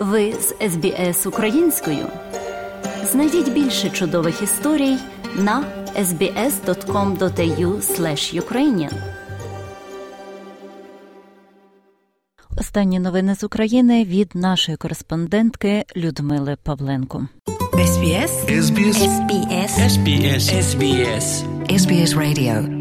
Ви з СБС українською. Знайдіть більше чудових історій на sbs.com.au ukrainian. Останні новини з України від нашої кореспондентки Людмили Павленко. SBS SBS SBS SBS SBS SBS Radio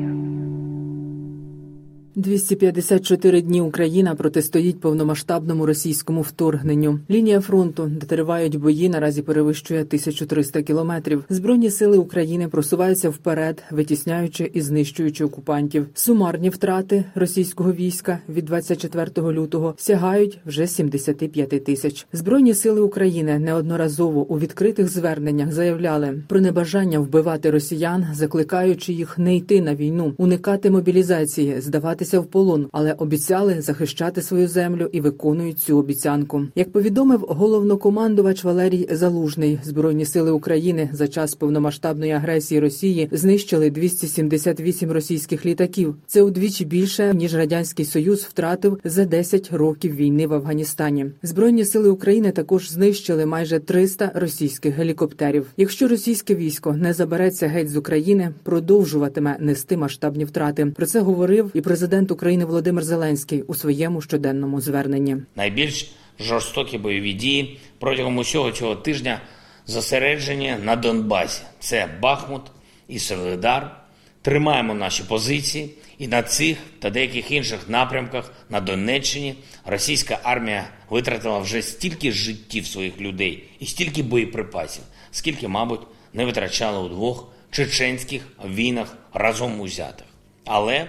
254 дні Україна протистоїть повномасштабному російському вторгненню. Лінія фронту, де тривають бої, наразі перевищує 1300 кілометрів. Збройні сили України просуваються вперед, витісняючи і знищуючи окупантів. Сумарні втрати російського війська від 24 лютого сягають вже 75 тисяч. Збройні сили України неодноразово у відкритих зверненнях заявляли про небажання вбивати росіян, закликаючи їх не йти на війну, уникати мобілізації, здаватися здатися в полон, але обіцяли захищати свою землю і виконують цю обіцянку. Як повідомив головнокомандувач Валерій Залужний, збройні сили України за час повномасштабної агресії Росії знищили 278 російських літаків. Це удвічі більше ніж радянський союз втратив за 10 років війни в Афганістані. Збройні сили України також знищили майже 300 російських гелікоптерів. Якщо російське військо не забереться геть з України, продовжуватиме нести масштабні втрати. Про це говорив і президент президент України Володимир Зеленський у своєму щоденному зверненні. Найбільш жорстокі бойові дії протягом усього цього тижня зосереджені на Донбасі. Це Бахмут і Солидар. Тримаємо наші позиції, і на цих та деяких інших напрямках на Донеччині російська армія витратила вже стільки життів своїх людей і стільки боєприпасів, скільки, мабуть, не витрачала у двох чеченських війнах разом узятих. Але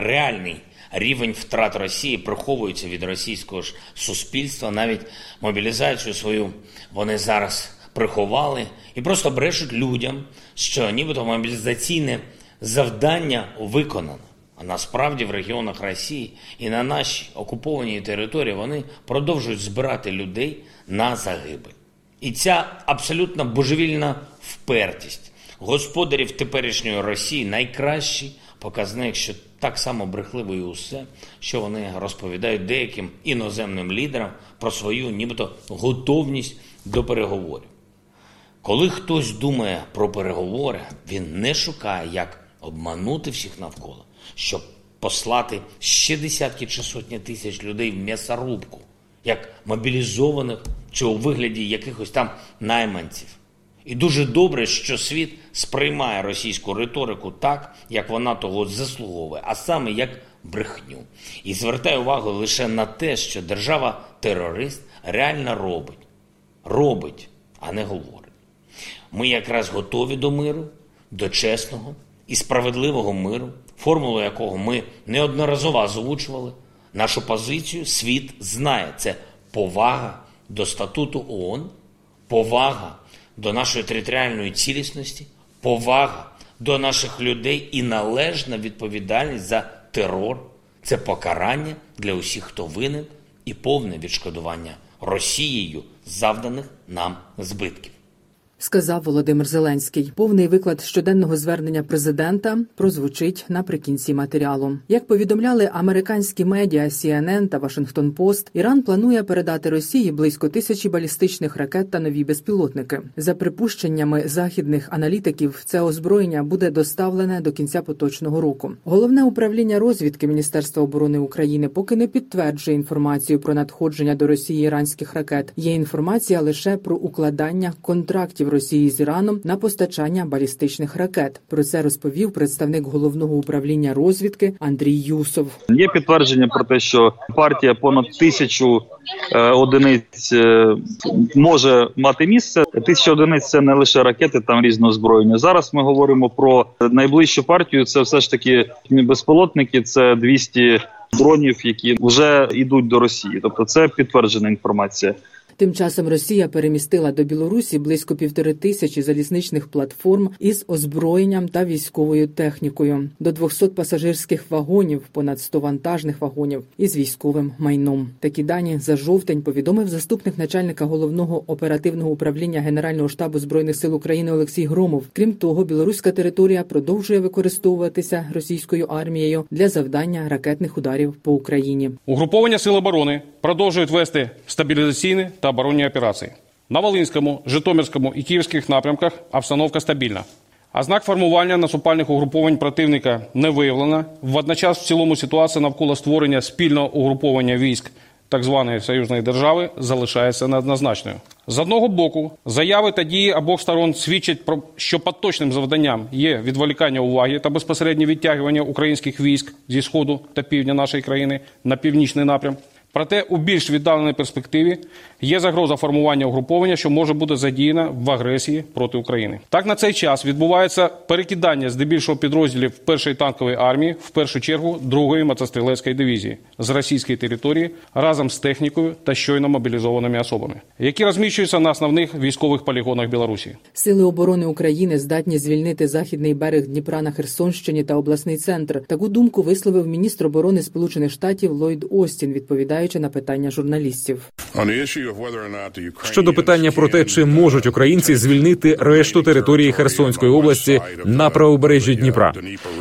реальний рівень втрат Росії приховується від російського ж суспільства. Навіть мобілізацію свою вони зараз приховали і просто брешуть людям, що нібито мобілізаційне завдання виконано. А насправді в регіонах Росії і на нашій окупованій території вони продовжують збирати людей на загибель. І ця абсолютно божевільна впертість господарів теперішньої Росії найкращий показник, що так само брехливо і усе, що вони розповідають деяким іноземним лідерам про свою нібито готовність до переговорів. Коли хтось думає про переговори, він не шукає, як обманути всіх навколо, щоб послати ще десятки чи сотні тисяч людей в м'ясорубку, як мобілізованих чи у вигляді якихось там найманців. І дуже добре, що світ сприймає російську риторику так, як вона того заслуговує, а саме як брехню. І звертає увагу лише на те, що держава-терорист реально робить, робить, а не говорить. Ми якраз готові до миру, до чесного і справедливого миру, формулу якого ми неодноразово озвучували. Нашу позицію світ знає. Це повага до статуту ООН, повага до нашої територіальної цілісності, повага до наших людей і належна відповідальність за терор. Це покарання для усіх, хто винен, і повне відшкодування Росією завданих нам збитків сказав Володимир Зеленський. Повний виклад щоденного звернення президента прозвучить наприкінці матеріалу. Як повідомляли американські медіа CNN та Washington Post, Іран планує передати Росії близько тисячі балістичних ракет та нові безпілотники. За припущеннями західних аналітиків, це озброєння буде доставлене до кінця поточного року. Головне управління розвідки Міністерства оборони України поки не підтверджує інформацію про надходження до Росії іранських ракет. Є інформація лише про укладання контрактів. Росії з Іраном на постачання балістичних ракет. Про це розповів представник головного управління розвідки Андрій Юсов. Є підтвердження про те, що партія понад тисячу е, одиниць е, може мати місце. Тисяча одиниць це не лише ракети, там різне озброєння. Зараз ми говоримо про найближчу партію. Це все ж таки безпілотники. Це 200 дронів, які вже йдуть до Росії. Тобто, це підтверджена інформація. Тим часом Росія перемістила до Білорусі близько півтори тисячі залізничних платформ із озброєнням та військовою технікою, до 200 пасажирських вагонів, понад 100 вантажних вагонів із військовим майном. Такі дані за жовтень повідомив заступник начальника головного оперативного управління Генерального штабу збройних сил України Олексій Громов. Крім того, білоруська територія продовжує використовуватися російською армією для завдання ракетних ударів по Україні. Угруповання сил оборони продовжують вести стабілізаційні та оборонні операції. На Волинському, Житомирському і Київських напрямках обстановка стабільна. А знак формування наступальних угруповань противника не виявлено. Водночас в цілому ситуація навколо створення спільного угруповання військ так званої союзної держави залишається неоднозначною. З одного боку, заяви та дії обох сторон свідчать про що поточним завданням є відволікання уваги та безпосереднє відтягування українських військ зі сходу та півдня нашої країни на північний напрям. Проте у більш віддаленій перспективі є загроза формування угруповання, що може бути задіяна в агресії проти України. Так на цей час відбувається перекидання здебільшого підрозділів першої танкової армії, в першу чергу другої мотострілецької дивізії з російської території разом з технікою та щойно мобілізованими особами, які розміщуються на основних військових полігонах Білорусі. Сили оборони України здатні звільнити західний берег Дніпра на Херсонщині та обласний центр. Таку думку висловив міністр оборони Сполучених Штатів Ллойд Остін, відповідаючи на питання журналістів. Щодо питання про те, чи можуть українці звільнити решту території Херсонської області на правобережжі Дніпра.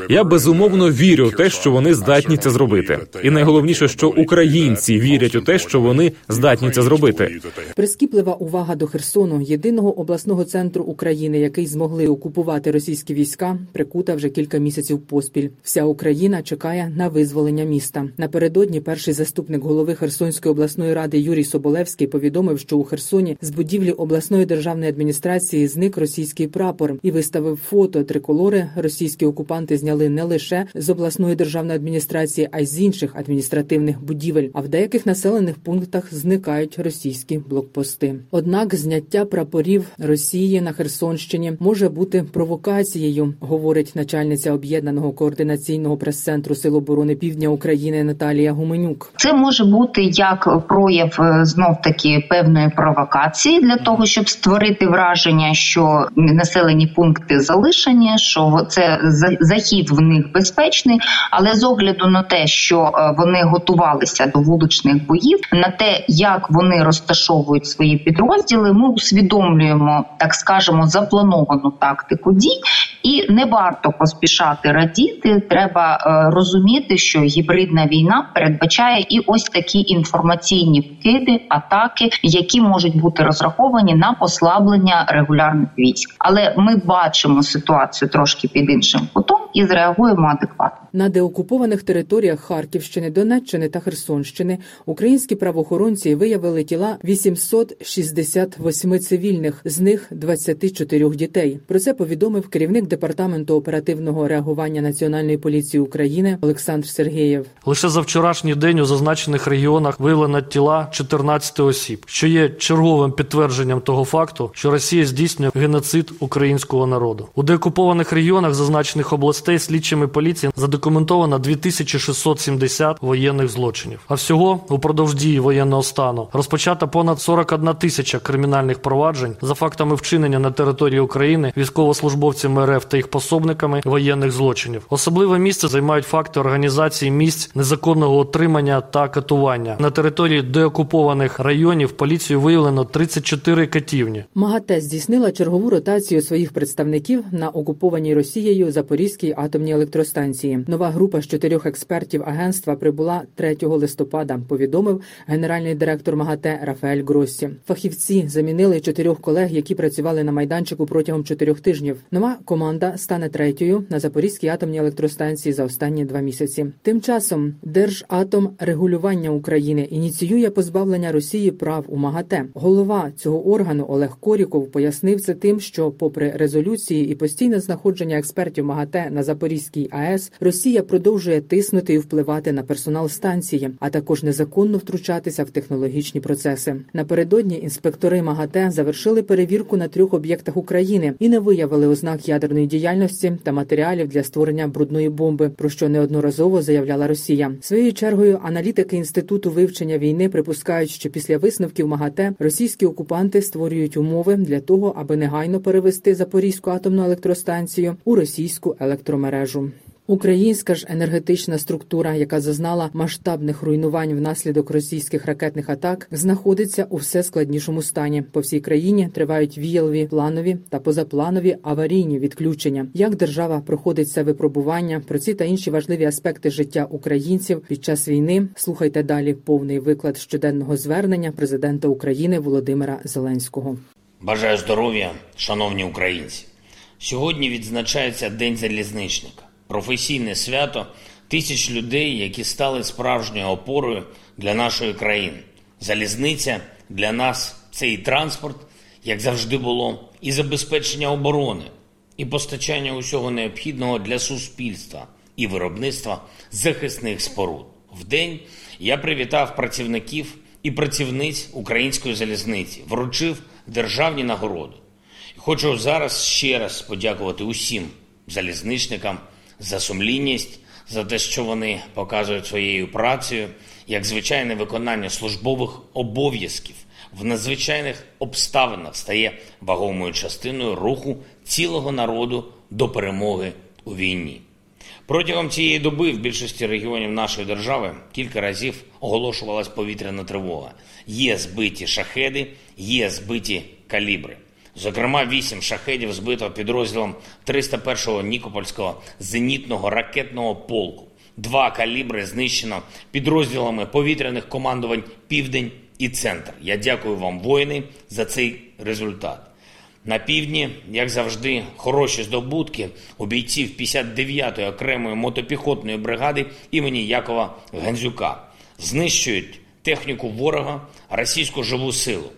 Я безумовно вірю в те, що вони здатні це зробити, і найголовніше, що українці вірять у те, що вони здатні це зробити. Прискіплива увага до Херсону, єдиного обласного центру України, який змогли окупувати російські війська, прикута вже кілька місяців поспіль. Вся Україна чекає на визволення міста. Напередодні перший заступник голови Херсонської обласної ради Юрій Соболевський повідомив, що у Херсоні з будівлі обласної державної адміністрації зник російський прапор і виставив фото триколори. Російські окупанти зняли не лише з обласної державної адміністрації, а й з інших адміністративних будівель. А в деяких населених пунктах зникають російські блокпости. Однак зняття прапорів Росії на Херсонщині може бути провокацією, говорить начальниця об'єднаного координаційного прес-центру Сил оборони Півдня України Наталія Гуменюк. Це може бути як прояв е, знов таки певної провокації для того, щоб створити враження, що населені пункти залишені, що це захід в них безпечний, але з огляду на те, що е, вони готувалися до вуличних боїв, на те, як вони розташовують свої підрозділи, ми усвідомлюємо, так скажемо, заплановану тактику дій, і не варто поспішати радіти. Треба е, розуміти, що гібридна війна передбачає і ось такі інформаційні вкиди, атаки, які можуть бути розраховані на послаблення регулярних військ. Але ми бачимо ситуацію трошки під іншим кутом і зреагуємо адекватно. На деокупованих територіях Харківщини, Донеччини та Херсонщини українські правоохоронці виявили тіла 868 цивільних, з них 24 дітей. Про це повідомив керівник департаменту оперативного реагування Національної поліції України Олександр Сергеєв. Лише за вчорашній день у зазначених регіонах виявлено тіла 14 осіб, що є черговим підтвердженням того факту, що Росія здійснює геноцид українського народу. У деокупованих регіонах зазначених областей слідчими поліції задокументовано 2670 воєнних злочинів. А всього упродовж дії воєнного стану розпочато понад 41 тисяча кримінальних проваджень за фактами вчинення на території України військовослужбовцями РФ та їх пособниками воєнних злочинів. Особливе місце займають факти організації місць незаконного отримання та катування на території деокупованих районів. Поліцію виявлено 34 катівні. МАГАТЕ здійснила чергову ротацію своїх представників на окупованій Росією Запорізькій атомній електростанції. Нова група з чотирьох експертів агентства прибула 3 листопада. Повідомив генеральний директор МАГАТЕ Рафаель Гроссі. Фахівці замінили чотирьох колег, які працювали на майданчику протягом чотирьох тижнів. Нова команда стане третьою на Запорізькій атомній електростанції за останні два місяці. Тим часом Держатом регулювання України ініціює позбавлення Росії прав у МАГАТЕ. Голова цього органу Олег Коріков пояснив це тим, що, попри резолюції і постійне знаходження експертів МАГАТЕ на Запорізькій АЕС, Росія продовжує тиснути і впливати на персонал станції, а також незаконно втручатися в технологічні процеси. Напередодні інспектори МАГАТЕ завершили перевірку на трьох об'єктах України і не виявили ознак ядерної діяльності та матеріалів для створення брудної бомби, про що неодноразово заявляла Росія. Своєю чергою аналітики інституту вивчення війни припускають, що після висновків МАГАТЕ російські окупанти створюють умови для того, аби негайно перевести Запорізьку атомну електростанцію у російську електромережу. Українська ж енергетична структура, яка зазнала масштабних руйнувань внаслідок російських ракетних атак, знаходиться у все складнішому стані. По всій країні тривають віялові, планові та позапланові аварійні відключення. Як держава проходить це випробування? Про ці та інші важливі аспекти життя українців під час війни слухайте далі повний виклад щоденного звернення президента України Володимира Зеленського. Бажаю здоров'я, шановні українці. Сьогодні відзначається День залізничника професійне свято тисяч людей, які стали справжньою опорою для нашої країни. Залізниця для нас це і транспорт, як завжди було, і забезпечення оборони, і постачання усього необхідного для суспільства і виробництва захисних споруд. В день я привітав працівників і працівниць української залізниці, вручив державні нагороди. Хочу зараз ще раз подякувати усім залізничникам за сумлінність, за те, що вони показують своєю працею, як звичайне виконання службових обов'язків в надзвичайних обставинах стає вагомою частиною руху цілого народу до перемоги у війні. Протягом цієї доби в більшості регіонів нашої держави кілька разів оголошувалась повітряна тривога. Є збиті шахеди, є збиті калібри. Зокрема, вісім шахедів збито підрозділом 301-го Нікопольського зенітного ракетного полку. Два калібри знищено підрозділами повітряних командувань Південь і Центр. Я дякую вам, воїни, за цей результат. На півдні, як завжди, хороші здобутки у бійців 59-ї окремої мотопіхотної бригади імені Якова Гандзюка знищують техніку ворога, російську живу силу.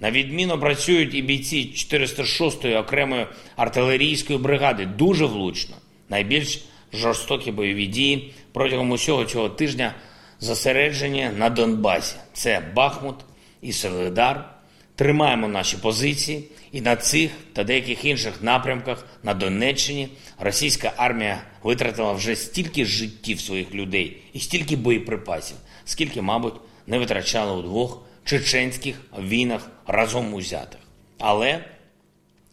На відміну працюють і бійці 406-ї окремої артилерійської бригади дуже влучно. Найбільш жорстокі бойові дії протягом усього цього тижня зосереджені на Донбасі. Це Бахмут і Солидар. Тримаємо наші позиції, і на цих та деяких інших напрямках на Донеччині російська армія витратила вже стільки життів своїх людей і стільки боєприпасів, скільки, мабуть, не витрачала у двох чеченських війнах разом узятих. Але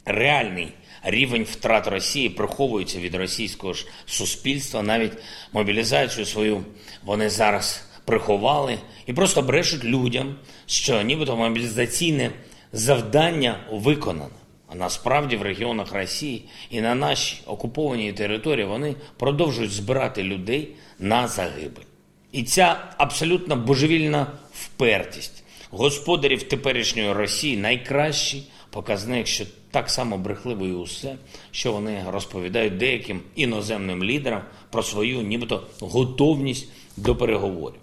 реальний рівень втрат Росії приховується від російського ж суспільства, навіть мобілізацію свою вони зараз приховали і просто брешуть людям, що нібито мобілізаційне завдання виконане. А насправді в регіонах Росії і на нашій окупованій території вони продовжують збирати людей на загибель. І ця абсолютно божевільна впертість господарів теперішньої Росії найкращий показник, що так само брехливо і усе, що вони розповідають деяким іноземним лідерам про свою, нібито готовність до переговорів.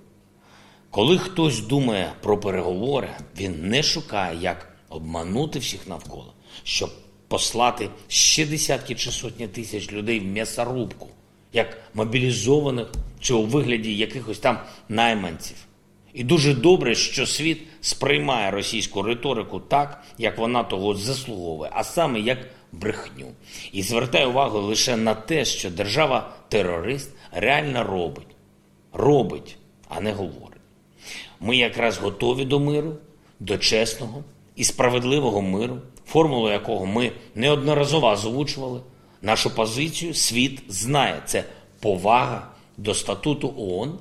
Коли хтось думає про переговори, він не шукає, як обманути всіх навколо, щоб послати ще десятки чи сотні тисяч людей в м'ясорубку, як мобілізованих чи у вигляді якихось там найманців. І дуже добре, що світ сприймає російську риторику так, як вона того заслуговує, а саме як брехню. І звертає увагу лише на те, що держава-терорист реально робить, робить, а не говорить. Ми якраз готові до миру, до чесного і справедливого миру, формулу якого ми неодноразово озвучували. Нашу позицію світ знає. Це повага до статуту ООН,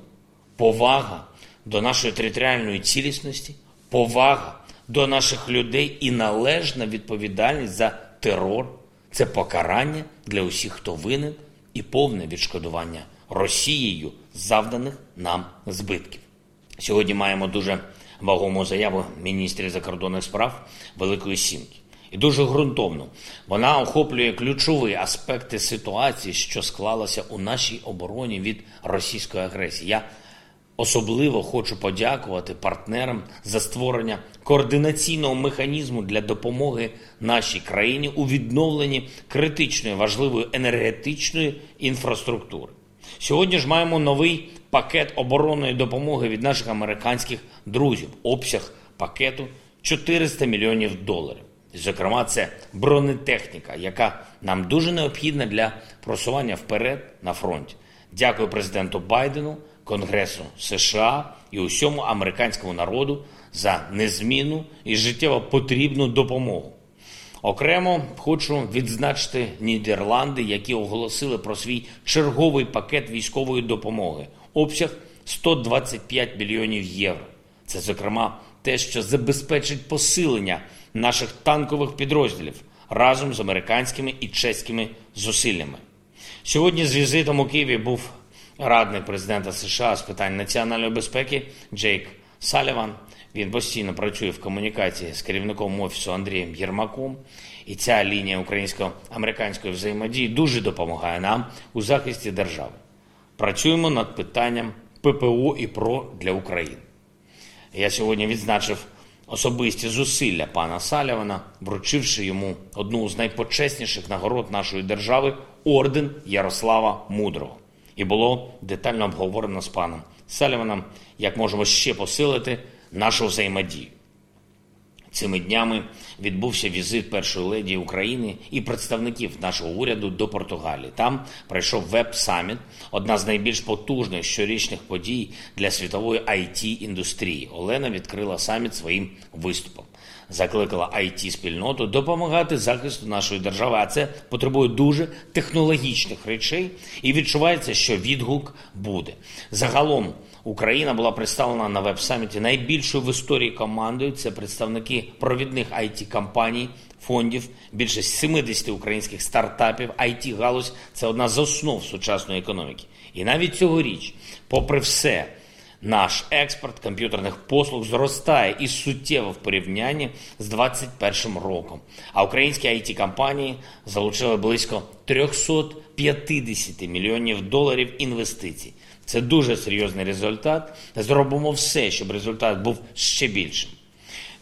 повага до нашої територіальної цілісності, повага до наших людей і належна відповідальність за терор це покарання для усіх, хто винен, і повне відшкодування Росією завданих нам збитків. Сьогодні маємо дуже вагому заяву міністрів закордонних справ Великої Сімки. І дуже ґрунтовно вона охоплює ключові аспекти ситуації, що склалася у нашій обороні від російської агресії. Я Особливо хочу подякувати партнерам за створення координаційного механізму для допомоги нашій країні у відновленні критичної важливої енергетичної інфраструктури. Сьогодні ж маємо новий пакет оборонної допомоги від наших американських друзів. Обсяг пакету 400 мільйонів доларів. Зокрема, це бронетехніка, яка нам дуже необхідна для просування вперед на фронті. Дякую президенту Байдену, Конгресу США і усьому американському народу за незмінну і життєво потрібну допомогу. Окремо хочу відзначити Нідерланди, які оголосили про свій черговий пакет військової допомоги, обсяг 125 мільйонів євро. Це, зокрема, те, що забезпечить посилення наших танкових підрозділів разом з американськими і чеськими зусиллями. Сьогодні з візитом у Києві був радник президента США з питань національної безпеки Джейк Саліван. Він постійно працює в комунікації з керівником офісу Андрієм Єрмаком. І ця лінія українсько-американської взаємодії дуже допомагає нам у захисті держави. Працюємо над питанням ППО і ПРО для України. Я сьогодні відзначив особисті зусилля пана Салівана, вручивши йому одну з найпочесніших нагород нашої держави орден Ярослава Мудрого. І було детально обговорено з паном Саліваном, як можемо ще посилити нашу взаємодію. Цими днями відбувся візит першої леді України і представників нашого уряду до Португалії. Там пройшов веб-саміт, одна з найбільш потужних щорічних подій для світової it індустрії. Олена відкрила саміт своїм виступом. Закликала it спільноту допомагати захисту нашої держави, а це потребує дуже технологічних речей, і відчувається, що відгук буде загалом. Україна була представлена на веб-саміті найбільшою в історії командою. Це представники провідних it компаній фондів, більше 70 українських стартапів. it галузь це одна з основ сучасної економіки. І навіть цьогоріч, попри все, наш експорт комп'ютерних послуг зростає і суттєво в порівнянні з 2021 роком. А українські it компанії залучили близько 350 мільйонів доларів інвестицій. Це дуже серйозний результат. Зробимо все, щоб результат був ще більшим.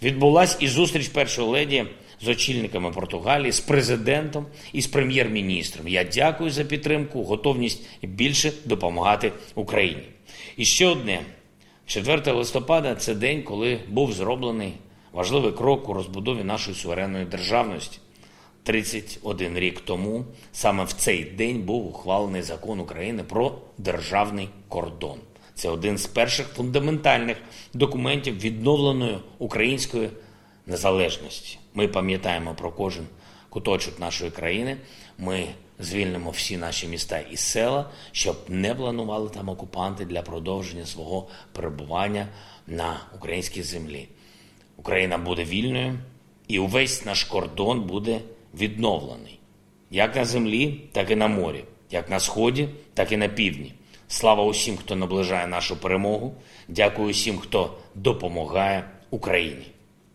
Відбулася і зустріч першої леді з очільниками Португалії, з президентом і з прем'єр-міністром. Я дякую за підтримку, готовність більше допомагати Україні. І ще одне: 4 листопада це день, коли був зроблений важливий крок у розбудові нашої суверенної державності. 31 рік тому саме в цей день був ухвалений закон України про державний кордон. Це один з перших фундаментальних документів відновленої української незалежності. Ми пам'ятаємо про кожен куточок нашої країни. Ми звільнимо всі наші міста і села, щоб не планували там окупанти для продовження свого перебування на українській землі. Україна буде вільною, і увесь наш кордон буде відновлений як на землі, так і на морі, як на сході, так і на півдні. Слава усім, хто наближає нашу перемогу. Дякую усім, хто допомагає Україні.